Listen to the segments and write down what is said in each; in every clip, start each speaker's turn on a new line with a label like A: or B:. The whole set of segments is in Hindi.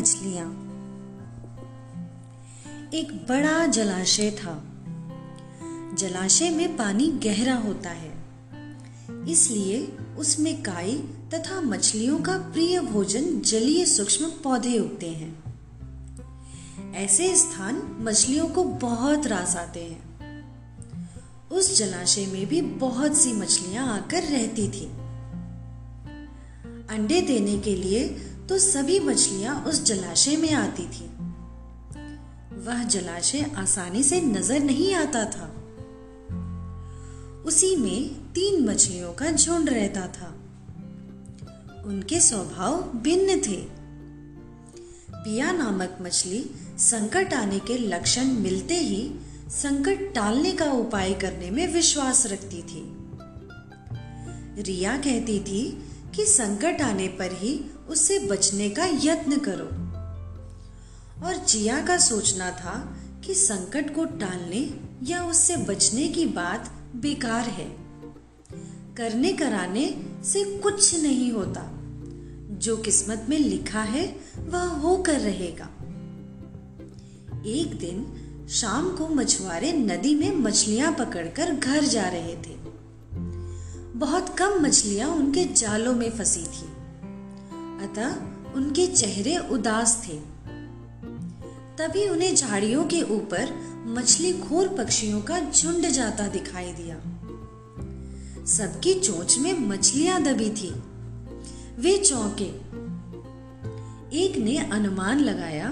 A: मछलियाँ। एक बड़ा जलाशय था। जलाशय में पानी गहरा होता है। इसलिए उसमें काई तथा मछलियों का प्रिय भोजन जलीय सूक्ष्म पौधे उगते हैं। ऐसे स्थान मछलियों को बहुत रास आते हैं। उस जलाशय में भी बहुत सी मछलियाँ आकर रहती थी। अंडे देने के लिए तो सभी मछलियाँ उस जलाशय में आती थी। वह जलाशय आसानी से नज़र नहीं आता था। उसी में तीन मछलियों का झुंड रहता था। उनके स्वभाव भिन्न थे। पिया नामक मछली संकट आने के लक्षण मिलते ही संकट टालने का उपाय करने में विश्वास रखती थी। रिया कहती थी कि संकट आने पर ही उससे बचने का यत्न करो। और जिया का सोचना था कि संकट को टालने या उससे बचने की बात बेकार है। करने कराने से कुछ नहीं होता। जो किस्मत में लिखा है, वह होकर रहेगा। एक दिन शाम को मछुआरे नदी में मछलियाँ पकड़कर घर जा रहे थे। बहुत कम मछलियाँ उनके जालों में फंसी थी। अतः उनके चेहरे उदास थे। तभी उन्हें झाड़ियों के ऊपर मछली खोर पक्षियों का झुंड जाता दिखाई दिया। सबकी चोंच में मछलियाँ दबी थी। वे चौंके। एक ने अनुमान लगाया,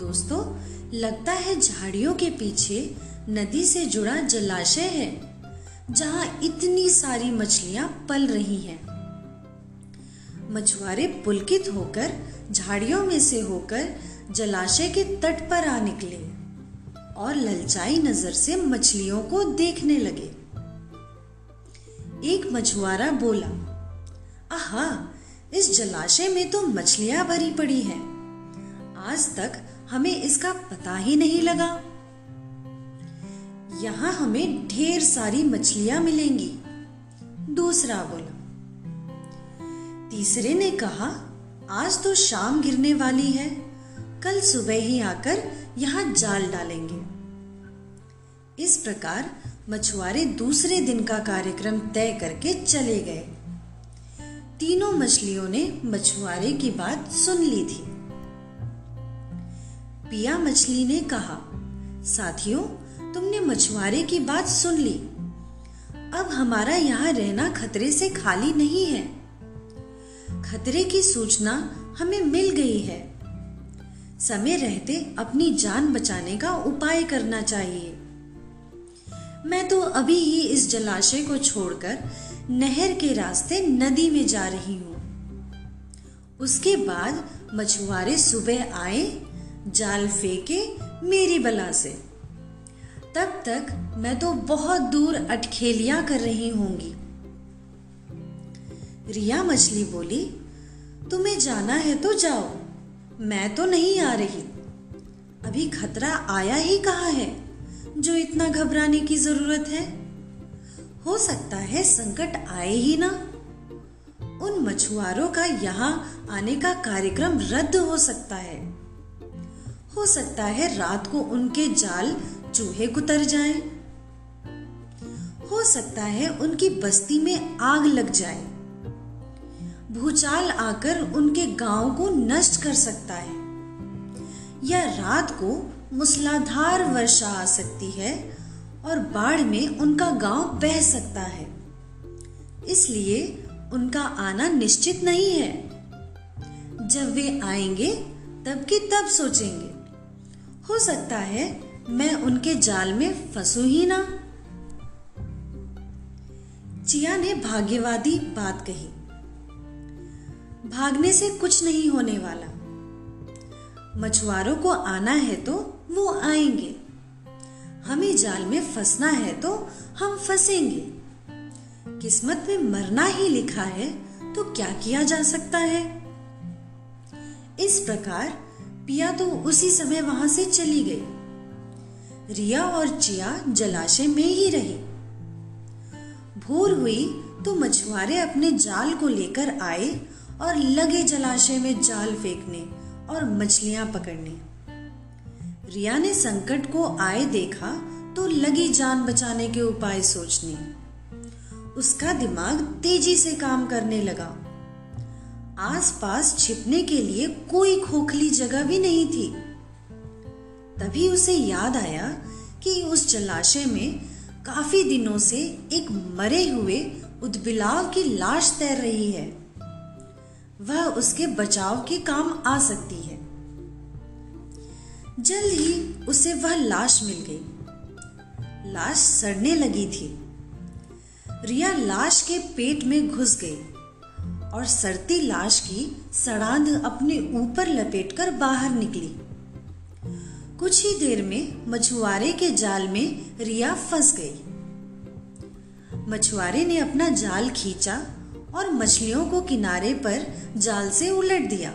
A: दोस्तों, लगता है झाड़ियों के पीछे नदी से जुड़ा जलाशय है। जहाँ इतनी सारी मछलियाँ पल रही हैं। मछुआरे पुलकित होकर, झाड़ियों में से होकर जलाशय के तट पर आ निकले और ललचाई नज़र से मछलियों को देखने लगे। एक मछुआरा बोला, आहा, इस जलाशय में तो मछलियाँ भरी पड़ी हैं। आज तक हमें इसका पता ही नहीं लगा। यहाँ हमें ढेर सारी मछलियाँ मिलेंगी। दूसरा बोला, तीसरे ने कहा, आज तो शाम गिरने वाली है, कल सुबह ही आकर यहाँ जाल डालेंगे। इस प्रकार मछुआरे दूसरे दिन का कार्यक्रम तय करके चले गए। तीनों मछलियों ने मछुआरे की बात सुन ली थी। पिया मछली ने कहा, साथियों तुमने मछुआरे की बात सुन ली। अब हमारा यहाँ रहना खतरे से खाली नहीं है। खतरे की सूचना हमें मिल गई है। समय रहते अपनी जान बचाने का उपाय करना चाहिए। मैं तो अभी ही इस जलाशय को छोड़कर नहर के रास्ते नदी में जा रही हूँ। उसके बाद मछुआरे सुबह आए, जाल फेंके मेरी बला से। तब तक मैं तो बहुत दूर अटखेलियाँ कर रही होंगी। रिया मछली बोली, तुम्हें जाना है तो जाओ। मैं तो नहीं आ रही। अभी खतरा आया ही कहा है, जो इतना घबराने की ज़रूरत है? हो सकता है संकट आए ही ना। उन मछुआरों का यहाँ आने का कार्यक्रम रद्द हो सकता है। हो सकता है रात को उनके जाल चूहे कुतर जाए। हो सकता है उनकी बस्ती में आग लग जाए। भूचाल आकर उनके गाँव को नष्ट कर सकता है। या रात को मूसलाधार वर्षा आ सकती है और बाढ़ में उनका गाँव बह सकता है। इसलिए उनका आना निश्चित नहीं है। जब वे आएँगे, तब की तब सोचेंगे। हो सकता है मैं उनके जाल में फंसू ही ना। चिया ने भाग्यवादी बात कही। भागने से कुछ नहीं होने वाला। मछुआरों को आना है तो वो आएँगे। हमें जाल में फंसना है तो हम फंसेंगे। किस्मत में मरना ही लिखा है तो क्या किया जा सकता है? इस प्रकार पिया तो उसी समय वहाँ से चली गई। रिया और चिया जलाशय में ही रही। भोर हुई तो मछुआरे अपने जाल को लेकर आए और लगे जलाशय में जाल फेंकने और मछलियाँ पकड़ने। रिया ने संकट को आए देखा तो लगी जान बचाने के उपाय सोचने। उसका दिमाग तेज़ी से काम करने लगा। आसपास छिपने के लिए कोई खोखली जगह भी नहीं थी। तभी उसे याद आया कि उस जलाशय में काफ़ी दिनों से एक मरे हुए उदबिलाव की लाश तैर रही है। वह उसके बचाव के काम आ सकती है। जल्द ही उसे वह लाश मिल गई। लाश सड़ने लगी थी। रिया लाश के पेट में घुस गई और सड़ती लाश की सड़ांध अपने ऊपर लपेटकर बाहर निकली। कुछ ही देर में मछुआरे के जाल में रिया फंस गई। मछुआरे ने अपना जाल खींचा और मछलियों को किनारे पर जाल से उलट दिया।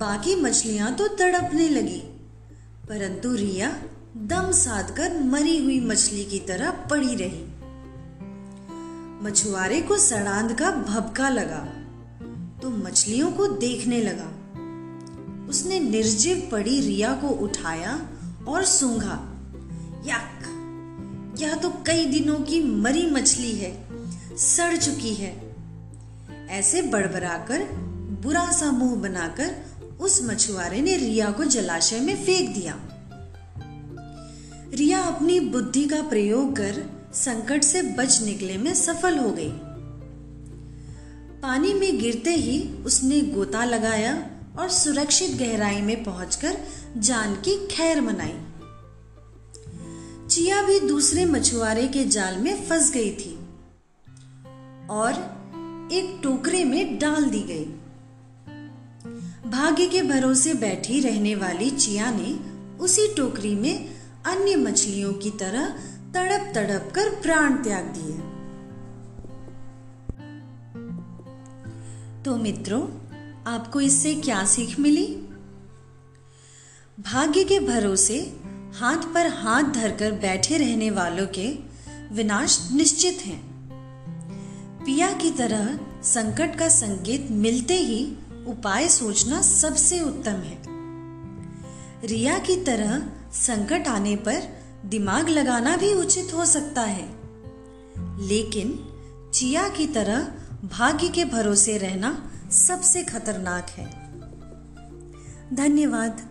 A: बाकी मछलियाँ तो तड़पने लगी, परंतु रिया दम साधकर मरी हुई मछली की तरह पड़ी रही। मछुआरे को सड़ांध का भबका लगा तो मछलियों को देखने लगा। उसने निर्जीव पड़ी रिया को उठाया और सूंघा। यक यह तो कई दिनों की मरी मछली है, सड़ चुकी है। ऐसे बड़बड़ाकर, बुरा सा मुँह बनाकर उस मछुआरे ने रिया को जलाशय में फेंक दिया। रिया अपनी बुद्धि का प्रयोग कर संकट से बच निकले में सफल हो गई। पानी में गिरते ही उसने गोता लगाया और सुरक्षित गहराई में पहुंचकर जान की खैर मनाई। चिया भी दूसरे मछुआरे के जाल में फंस गई थी और एक टोकरे में डाल दी गई। भाग्य के भरोसे बैठी रहने वाली चिया ने उसी टोकरी में अन्य मछलियों की तरह तड़प तड़प कर प्राण त्याग दिए। तो मित्रों आपको इससे क्या सीख मिली? भाग्य के भरोसे हाथ पर हाथ धरकर बैठे रहने वालों के विनाश निश्चित हैं। पिया की तरह संकट का संकेत मिलते ही उपाय सोचना सबसे उत्तम है। रिया की तरह संकट आने पर दिमाग लगाना भी उचित हो सकता है। लेकिन चिया की तरह भाग्य के भरोसे रहना सबसे खतरनाक है। धन्यवाद।